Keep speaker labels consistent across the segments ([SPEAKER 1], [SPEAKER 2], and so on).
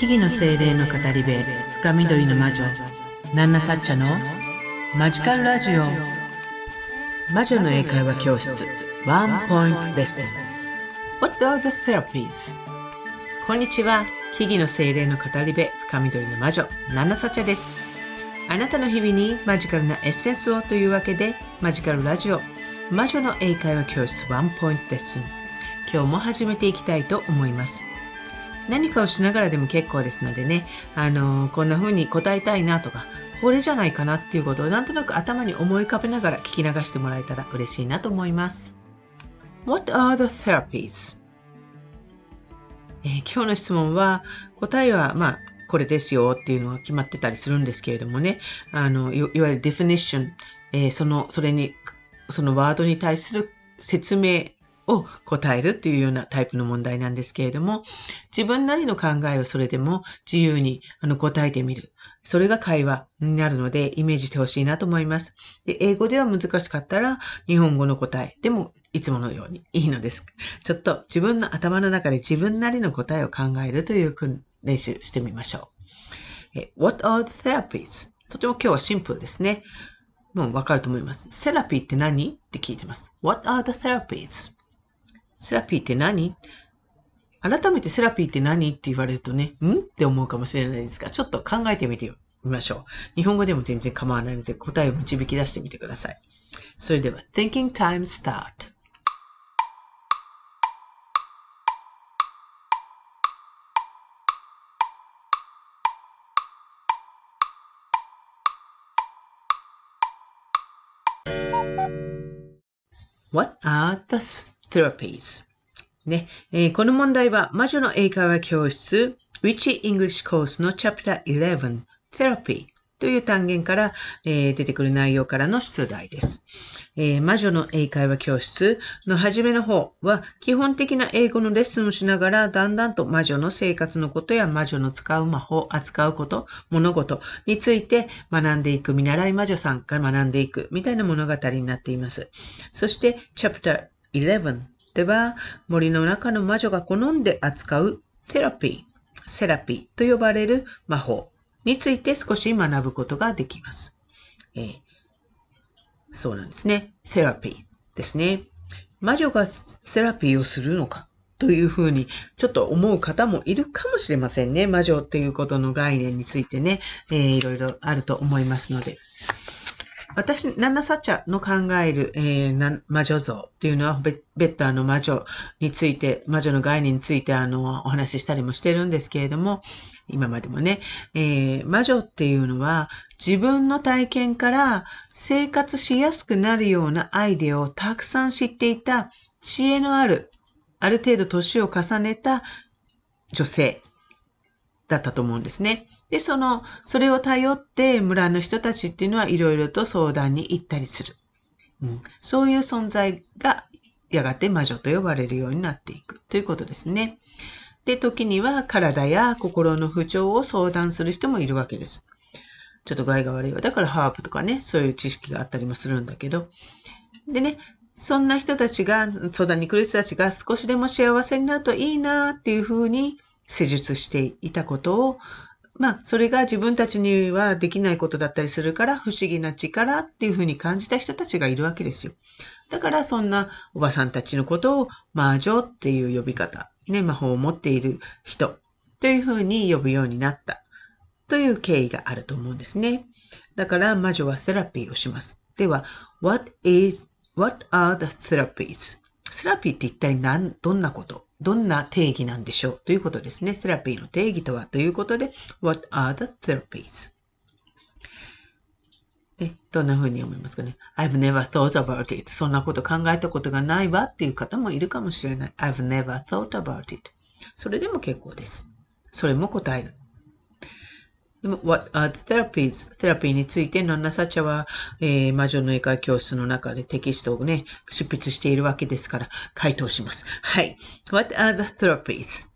[SPEAKER 1] 木々の精霊の語り部深緑の魔女ナンナサッチャのマジカルラジオ。魔女の英会話教室ワンポイントレッスン。What are the therapies? こんにちは。木々の精霊の語り部深緑の魔女ナンナサッチャです。あなたの日々にマジカルなエッセンスをというわけでマジカルラジオ魔女の英会話教室ワンポイントレッスン。今日も始めていきたいと思います。何かをしながらでも結構ですのでね、あの、こんな風に答えたいなとか、これじゃないかなっていうことをなんとなく頭に思い浮かべながら聞き流してもらえたら嬉しいなと思います。What are the therapies? えー、今日の質問は、答えは、まあ、これですよっていうのが決まってたりするんですけれどもね、あの、いわゆる definition、えー、その、それに、そのワードに対する説明を答えるっていうようなタイプの問題なんですけれども、自分なりの考えをそれでも自由にあの答えてみる。それが会話になるのでイメージしてほしいなと思います。で、英語では難しかったら日本語の答えでもいつものようにいいのです。ちょっと自分の頭の中で自分なりの答えを考えるという練習してみましょう。What are the therapies? とても今日はシンプルですね。もうわかると思います。セラピーって何？って聞いてます。What are the therapies? セラピーって何？改めてセラピーって何って言われるとね、ん？って思うかもしれないですが、ちょっと考えてみてみましょう。日本語でも全然構わないので答えを導き出してみてください。それでは、Thinking Time Start。What are the therapies? ね、えー、この問題は魔女の英会話教室 Which English Course の Chapter 11 Therapy という単元から、えー、出てくる内容からの出題です。えー、魔女の英会話教室の初めの方は基本的な英語のレッスンをしながらだんだんと魔女の生活のことや魔女の使う魔法、扱うこと、物事について学んでいく見習い魔女さんが学んでいくみたいな物語になっています。そして Chapter 11では森の中の魔女が好んで扱うセラピー、セラピーと呼ばれる魔法について少し学ぶことができます。えー、そうなんですね。セラピーですね。魔女がセラピーをするのかというふうにちょっと思う方もいるかもしれませんね。魔女っていうことの概念についてね、えー、いろいろあると思いますので。私、ナナサチャの考える、えー、魔女像っていうのはベ、ベッターの魔女について、魔女の概念について、あの、お話ししたりもしてるんですけれども、今までもね、えー、魔女っていうのは、自分の体験から生活しやすくなるようなアイデアをたくさん知っていた、知恵のある、ある程度年を重ねた女性だったと思うんですね。で、その、それを頼って村の人たちっていうのはいろいろと相談に行ったりする。うん、そういう存在がやがて魔女と呼ばれるようになっていくということですね。で、時には体や心の不調を相談する人もいるわけです。ちょっと具合が悪いわ。だからハープとかね、そういう知識があったりもするんだけど。でね、そんな人たちが、相談に来る人たちが少しでも幸せになるといいなっていうふうに施術していたことをまあ、それが自分たちにはできないことだったりするから、不思議な力っていうふうに感じた人たちがいるわけですよ。だから、そんなおばさんたちのことを魔女っていう呼び方、ね、魔法を持っている人というふうに呼ぶようになったという経緯があると思うんですね。だから、魔女はセラピーをします。では、what is, what are the therapies? セラピーって一体何、どんなこと？どんな定義なんでしょう？ということですね。セラピーの定義とは？ということで、What are the therapies? え、どんな風に思いますかね ?I've never thought about it. そんなこと考えたことがないわっていう方もいるかもしれない。I've never thought about it. それでも結構です。それも答える。でも、what are the therapies? テラピーについて、ノンナサチャは、えー、魔女の英会教室の中でテキストをね、執筆しているわけですから、回答します。はい。What are the therapies?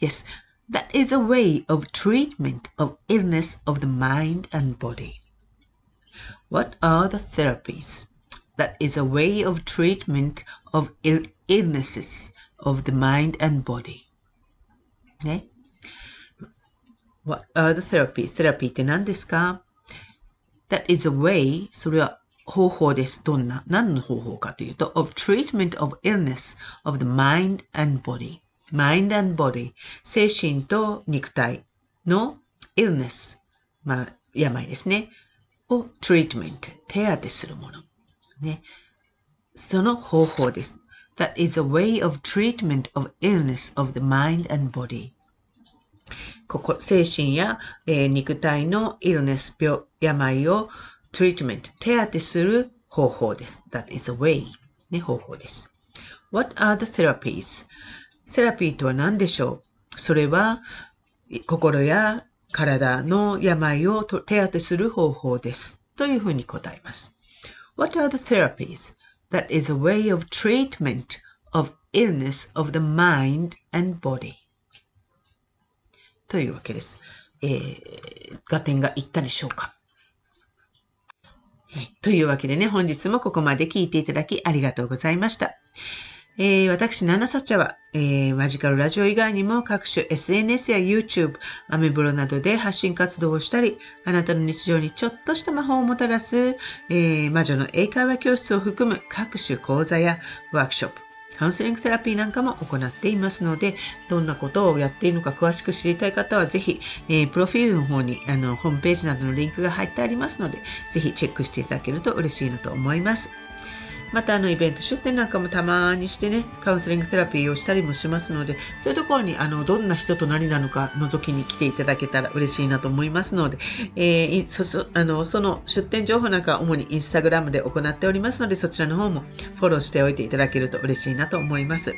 [SPEAKER 1] Yes, that is a way of treatment of illness of the mind and body. What are the therapies? That is a way of treatment of illnesses of the mind and body. ね。 What are the therapy? セラピーって何ですか ?That is a way, それは方法です。どんな何の方法かというと、of treatment of illness of the mind and body. mind and body. 精神と肉体の illness. まあ、病ですね。を treatment. 手当てするもの。ね。その方法です。That is a way of treatment of illness of the mind and body. 精神や、えー、肉体の illness 病、病を treatment 手当てする方法です。That is a way ね、方法です。What are the therapies? セラピーとは何でしょうそれは心や体の病を手当てする方法です。というふうに答えます。What are the therapies? That is a way of treatment of illness of the mind and body. というわけです。えー、合点がいったでしょうかというわけでね、本日もここまで聞いていただきありがとうございました。えー、私、ナナサチャは、えー、マジカルラジオ以外にも各種 SNS や YouTube、アメブロなどで発信活動をしたり、あなたの日常にちょっとした魔法をもたらす、えー、魔女の英会話教室を含む各種講座やワークショップ、カウンセリングセラピーなんかも行っていますので、どんなことをやっているのか詳しく知りたい方は、ぜひ、えー、プロフィールの方に、あの、ホームページなどのリンクが入ってありますので、ぜひチェックしていただけると嬉しいなと思います。またあのイベント出店なんかもたまにしてね、カウンセリングテラピーをしたりもしますので、そういうところにあのどんな人と何なのか覗きに来ていただけたら嬉しいなと思いますので、えー、そそあのその出店情報なんかは主にインスタグラムで行っておりますので、そちらの方もフォローしておいていただけると嬉しいなと思います。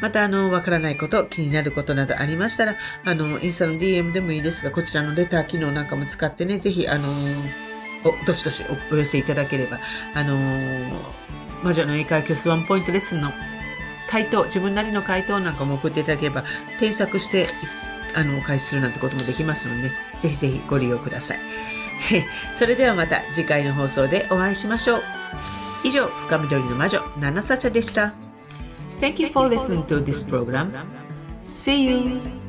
[SPEAKER 1] また、あの、わからないこと、気になることなどありましたら、あの、インスタの DM でもいいですが、こちらのレター機能なんかも使ってね、ぜひ、あのお、どしどしお寄せいただければ、あのー、魔女の英会話教室ワンポイントレッスンの回答、自分なりの回答なんかも送っていただければ、添削して、あの、開始するなんてこともできますので、ね、ぜひぜひご利用ください。それではまた次回の放送でお会いしましょう。以上、深緑の魔女、ナナサチャでした。Thank you for listening to this program. See you!